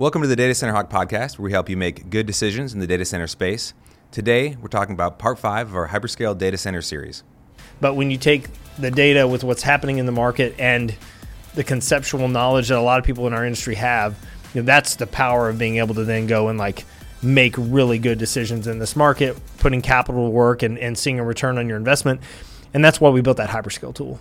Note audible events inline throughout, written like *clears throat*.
Welcome to the Data Center Hawk podcast, where we help you make good decisions in the data center space. Today, we're talking about part five of our hyperscale data center series. But when you take the data with what's happening in the market and the conceptual knowledge that a lot of people in our industry have, you know, that's the power of being able to then go and like make really good decisions in this market, putting capital to work and, and seeing a return on your investment. And that's why we built that hyperscale tool.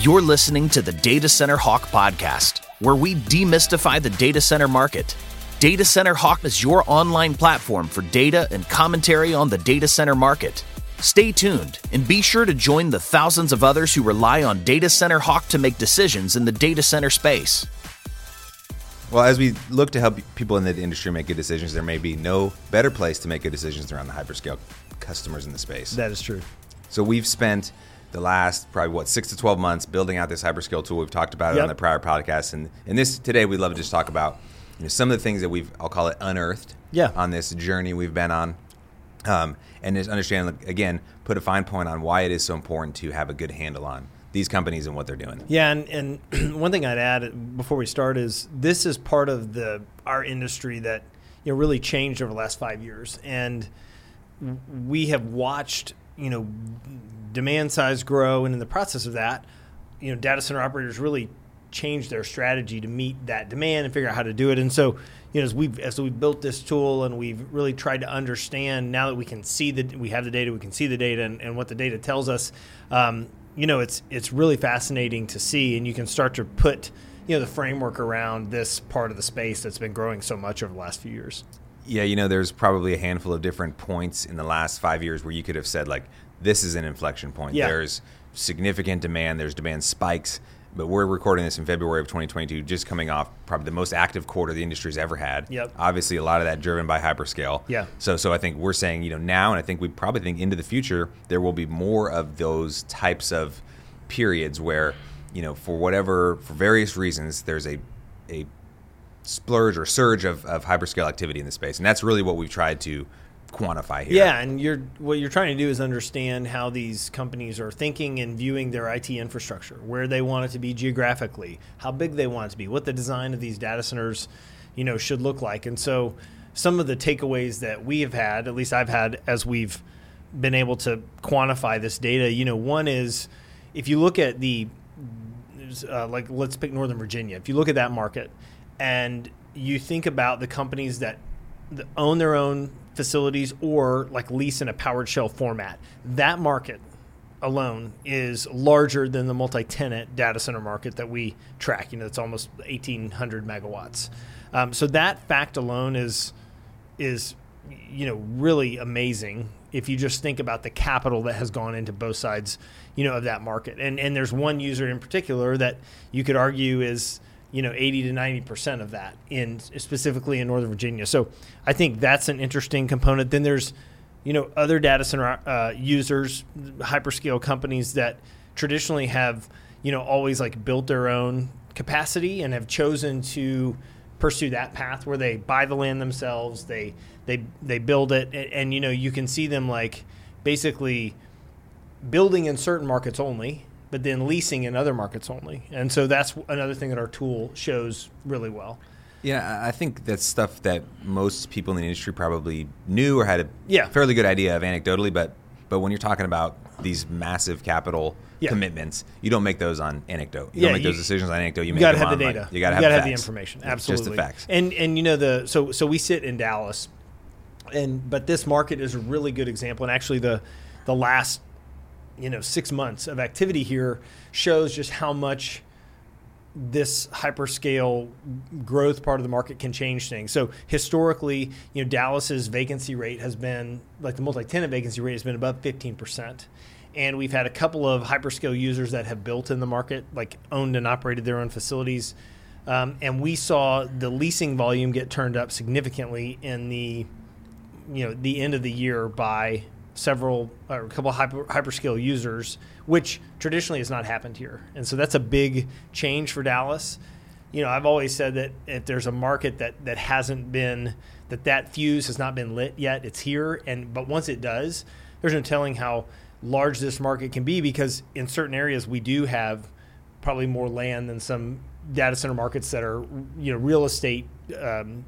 You're listening to the Data Center Hawk podcast, where we demystify the data center market. Data Center Hawk is your online platform for data and commentary on the data center market. Stay tuned and be sure to join the thousands of others who rely on Data Center Hawk to make decisions in the data center space. Well, as we look to help people in the industry make good decisions, there may be no better place to make good decisions around the hyperscale customers in the space. That is true. So we've spent the last probably what six to twelve months building out this hyperscale tool. We've talked about it Yep. on the prior podcast, and in this today we'd love to just talk about you know, some of the things that we've I'll call it unearthed Yeah. on this journey we've been on, um, and just understand again put a fine point on why it is so important to have a good handle on these companies and what they're doing. Yeah, and, and *clears throat* one thing I'd add before we start is this is part of the our industry that you know really changed over the last five years, and we have watched you know demand size grow, and in the process of that, you know data center operators really change their strategy to meet that demand and figure out how to do it. And so, you know, as we've as we've built this tool and we've really tried to understand now that we can see the we have the data, we can see the data and, and what the data tells us. Um, you know, it's it's really fascinating to see, and you can start to put you know the framework around this part of the space that's been growing so much over the last few years. Yeah, you know, there's probably a handful of different points in the last five years where you could have said like this is an inflection point. Yeah. There's significant demand. There's demand spikes. But we're recording this in February of 2022, just coming off probably the most active quarter the industry's ever had. Yep. Obviously, a lot of that driven by hyperscale. Yeah. So, so I think we're saying, you know, now, and I think we probably think into the future, there will be more of those types of periods where, you know, for whatever, for various reasons, there's a, a splurge or surge of, of hyperscale activity in the space, and that's really what we've tried to quantify here. Yeah, and you're what you're trying to do is understand how these companies are thinking and viewing their IT infrastructure, where they want it to be geographically, how big they want it to be, what the design of these data centers, you know, should look like. And so some of the takeaways that we have had, at least I've had as we've been able to quantify this data, you know, one is if you look at the uh, like let's pick Northern Virginia. If you look at that market and you think about the companies that, own their own facilities or like lease in a powered shell format, that market alone is larger than the multi-tenant data center market that we track. You know, it's almost 1,800 megawatts. Um, so that fact alone is is you know really amazing if you just think about the capital that has gone into both sides you know of that market and and there's one user in particular that you could argue is you know 80 to 90 percent of that in specifically in northern virginia. So i think that's an interesting component. Then there's you know other data center uh, users hyperscale companies that traditionally have you know always like built their own capacity and have chosen to pursue that path where they buy the land themselves they they they build it and, and you know you can see them like basically building in certain markets only but then leasing in other markets only and so that's another thing that our tool shows really well Yeah, I think that's stuff that most people in the industry probably knew or had a Yeah. fairly good idea of anecdotally, but but when you're talking about these massive capital Yeah. commitments, you don't make those on anecdote. You Yeah, don't make you- those decisions on anecdote. You, you got to have the like- data. you got to have, have the information. Just Absolutely. the facts. And and you know the so so we sit in Dallas, and but this market is a really good example. And actually the the last you know six months of activity here shows just how much this hyperscale growth part of the market can change things. So historically, you know, Dallas's vacancy rate has been like the multi-tenant vacancy rate has been above 15%. And we've had a couple of hyperscale users that have built in the market, like owned and operated their own facilities. Um, and we saw the leasing volume get turned up significantly in the, you know, the end of the year by several or a couple of hyper, hyperscale users, which traditionally has not happened here. And so that's a big change for Dallas. You know, I've always said that if there's a market that that hasn't been that that fuse has not been lit yet, it's here. And but once it does, there's no telling how large this market can be because in certain areas we do have probably more land than some data center markets that are you know real estate um,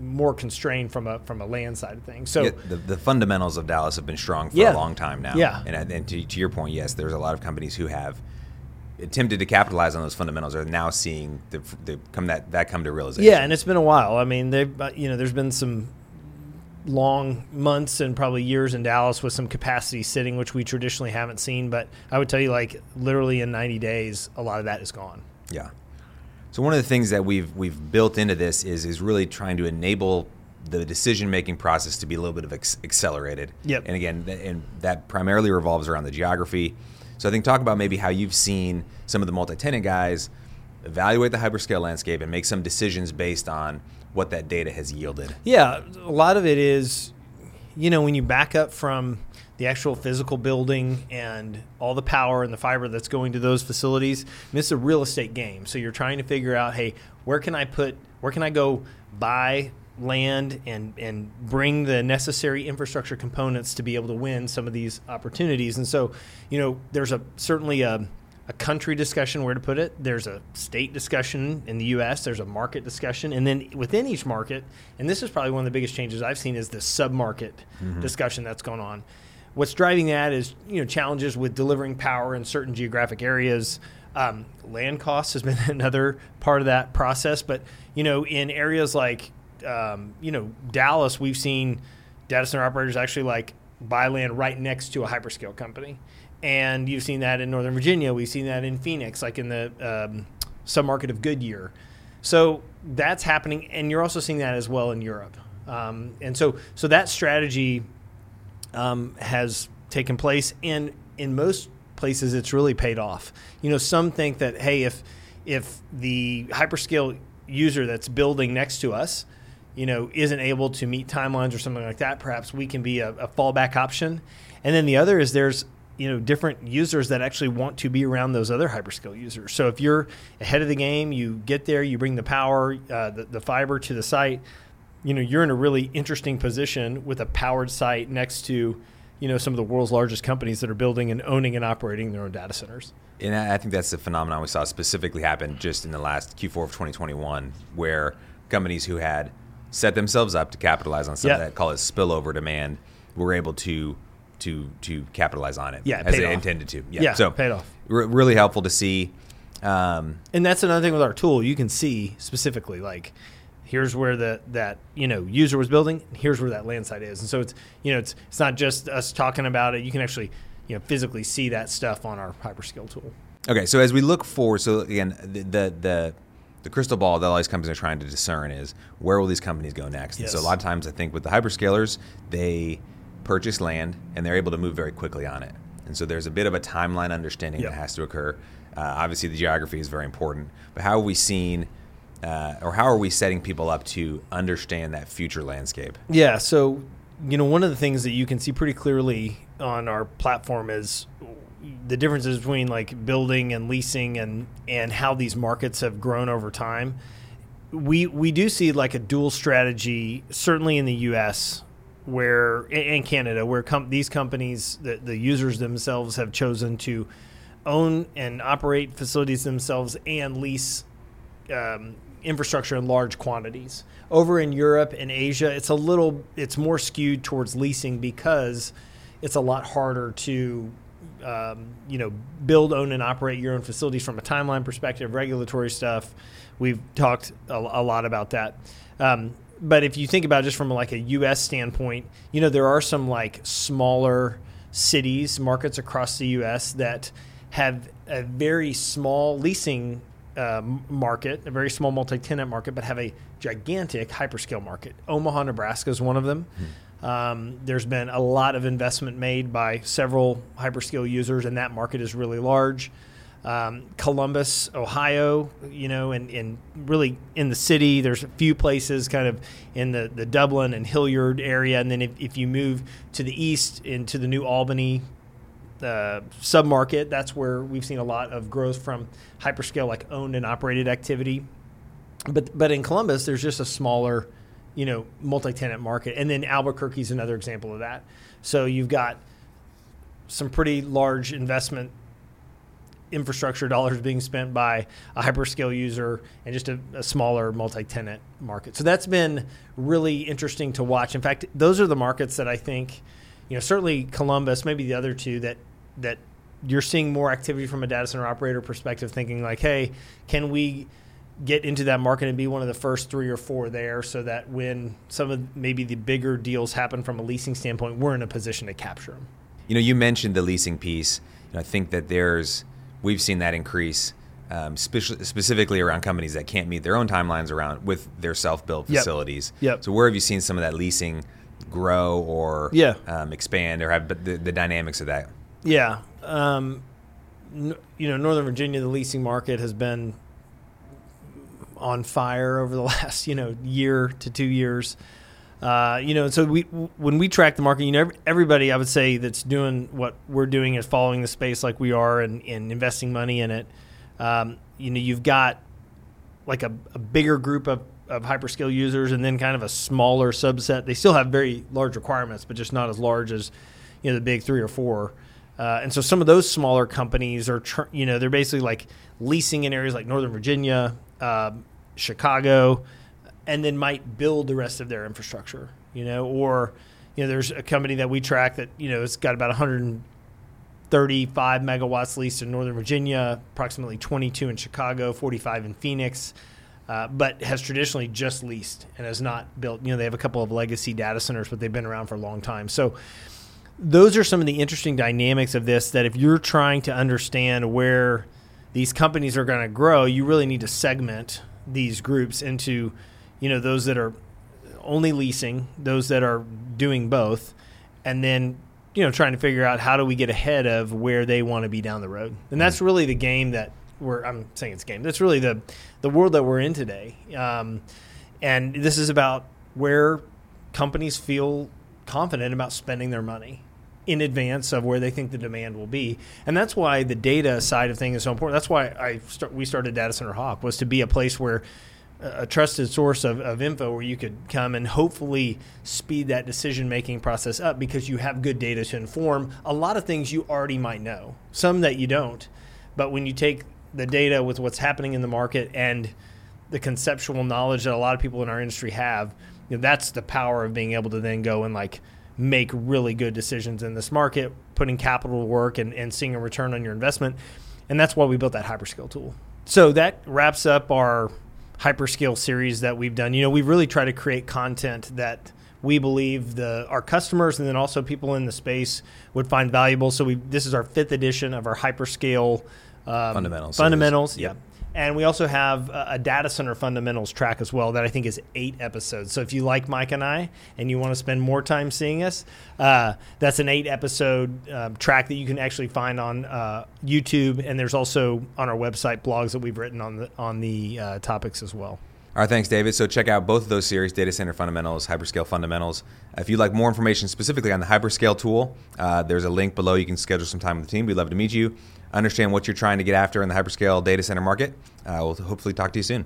more constrained from a from a land side of things. So Yeah, the, the fundamentals of Dallas have been strong for Yeah. a long time now. Yeah. and, and to, to your point, yes, there's a lot of companies who have attempted to capitalize on those fundamentals are now seeing the, the come that that come to realization. yeah, and it's been a while. I mean, they've uh, you know there's been some long months and probably years in Dallas with some capacity sitting, which we traditionally haven't seen. But I would tell you, like literally in 90 days, a lot of that is gone. Yeah. So one of the things that we've we've built into this is is really trying to enable the decision making process to be a little bit of ex- accelerated. Yep. And again, th- and that primarily revolves around the geography. So I think talk about maybe how you've seen some of the multi-tenant guys evaluate the hyperscale landscape and make some decisions based on what that data has yielded. Yeah, a lot of it is, you know, when you back up from the actual physical building and all the power and the fiber that's going to those facilities, I mean, it's a real estate game. So you're trying to figure out, hey, where can I put, where can I go buy land and and bring the necessary infrastructure components to be able to win some of these opportunities. And so, you know, there's a certainly a a country discussion where to put it. There's a state discussion in the U.S. There's a market discussion, and then within each market, and this is probably one of the biggest changes I've seen is the sub-market mm-hmm. discussion that's going on. What's driving that is you know challenges with delivering power in certain geographic areas. Um, land costs has been *laughs* another part of that process, but you know in areas like um, you know Dallas, we've seen data center operators actually like buy land right next to a hyperscale company and you've seen that in Northern Virginia. We've seen that in Phoenix, like in the um, submarket of Goodyear. So that's happening, and you're also seeing that as well in Europe. Um, and so, so that strategy um, has taken place, and in most places, it's really paid off. You know, some think that hey, if if the hyperscale user that's building next to us, you know, isn't able to meet timelines or something like that, perhaps we can be a, a fallback option. And then the other is there's you know different users that actually want to be around those other hyperscale users. So if you're ahead of the game, you get there, you bring the power, uh, the, the fiber to the site. You know, you're in a really interesting position with a powered site next to, you know, some of the world's largest companies that are building and owning and operating their own data centers. And I think that's the phenomenon we saw specifically happen just in the last Q4 of 2021, where companies who had set themselves up to capitalize on some Yeah. of that, call it spillover demand, were able to to to capitalize on it Yeah, as they off. intended to. Yeah, Yeah, so paid off. re- really helpful to see. Um, And that's another thing with our tool. You can see specifically like here's where the that you know user was building. Here's where that land site is. And so it's you know it's it's not just us talking about it. You can actually you know physically see that stuff on our hyperscale tool. Okay, so as we look forward, so again, the the the, the crystal ball that all these companies are trying to discern is where will these companies go next? And so a lot of times, I think with the hyperscalers, they purchase land and they're able to move very quickly on it. And so there's a bit of a timeline understanding Yep. that has to occur. Uh, obviously, the geography is very important, but how have we seen, uh, or how are we setting people up to understand that future landscape? Yeah. So, you know, one of the things that you can see pretty clearly on our platform is the differences between like building and leasing and and how these markets have grown over time. We we do see like a dual strategy, certainly in the U.S. where and Canada, where com- these companies, the, the users themselves, have chosen to own and operate facilities themselves and lease um, infrastructure in large quantities. Over in Europe and Asia, it's a little, it's more skewed towards leasing because it's a lot harder to, um, you know, build, own, and operate your own facilities from a timeline perspective, regulatory stuff. We've talked a, a lot about that. Um, but if you think about it just from like a U.S. standpoint, you know, there are some like smaller cities, markets across the U.S. that have a very small leasing uh, market, a very small multi-tenant market, but have a gigantic hyperscale market. Omaha, Nebraska is one of them. Um, there's been a lot of investment made by several hyperscale users, and that market is really large. Um, Columbus, Ohio, you know, and, and really in the city, there's a few places kind of in the, the Dublin and Hilliard area. And then if, if you move to the east into the new Albany uh, submarket, that's where we've seen a lot of growth from hyperscale, like owned and operated activity. But but in Columbus, there's just a smaller, you know, multi-tenant market, and then Albuquerque is another example of that. So you've got some pretty large investment infrastructure dollars being spent by a hyperscale user and just a, a, smaller multi-tenant market. So that's been really interesting to watch. In fact, those are the markets that I think, you know, certainly Columbus, maybe the other two that that you're seeing more activity from a data center operator perspective, thinking like, hey, can we get into that market and be one of the first three or four there so that when some of maybe the bigger deals happen from a leasing standpoint, we're in a position to capture them. You know, you mentioned the leasing piece. Know, I think that there's we've seen that increase um, spe- specifically around companies that can't meet their own timelines around with their self-built facilities. Yep. yep. So where have you seen some of that leasing grow or yeah. um, expand or have the, the dynamics of that? Yeah. Um, n- you know, Northern Virginia, the leasing market has been on fire over the *laughs* last you know year to two years. Uh, you know, so we when we track the market, you know, everybody I would say that's doing what we're doing is following the space like we are and, and investing money in it. Um, you know, you've got like a, a bigger group of, of hyperscale users and then kind of a smaller subset. They still have very large requirements, but just not as large as you know the big three or four. Uh, and so some of those smaller companies are, tr- you know, they're basically like leasing in areas like Northern Virginia, uh, Chicago, and then might build the rest of their infrastructure, you know, or you know, there's a company that we track that you know it's got about 135 megawatts leased in Northern Virginia, approximately 22 in Chicago, 45 in Phoenix. Uh, but has traditionally just leased and has not built. You know, they have a couple of legacy data centers, but they've been around for a long time. So, those are some of the interesting dynamics of this. That if you're trying to understand where these companies are going to grow, you really need to segment these groups into you know those that are only leasing, those that are doing both, and then you know trying to figure out how do we get ahead of where they want to be down the road. And that's mm-hmm. really the game that we're. I'm saying it's game. That's really the the world that we're in today. Um, and this is about where companies feel confident about spending their money in advance of where they think the demand will be. And that's why the data side of things is so important. That's why I start, we started Data Center Hawk was to be a place where a trusted source of, of info where you could come and hopefully speed that decision making process up because you have good data to inform a lot of things you already might know, some that you don't. But when you take the data with what's happening in the market and the conceptual knowledge that a lot of people in our industry have, you know, that's the power of being able to then go and like make really good decisions in this market, putting capital to work and, and seeing a return on your investment. And that's why we built that hyperscale tool. So that wraps up our hyperscale series that we've done. You know, we've really tried to create content that we believe the our customers and then also people in the space would find valuable. So we this is our fifth edition of our hyperscale um, fundamentals. Fundamentals, yeah. And we also have a, data center fundamentals track as well that I think is eight episodes. So if you like Mike and I and you want to spend more time seeing us, uh, that's an eight episode um, track that you can actually find on uh, YouTube. And there's also on our website blogs that we've written on the on the uh, topics as well. All right, thanks, David. So check out both of those series, Data Center Fundamentals, Hyperscale Fundamentals. If you'd like more information specifically on the Hyperscale tool, uh, there's a link below. You can schedule some time with the team. We'd love to meet you understand what you're trying to get after in the hyperscale data center market. Uh, we'll hopefully talk to you soon.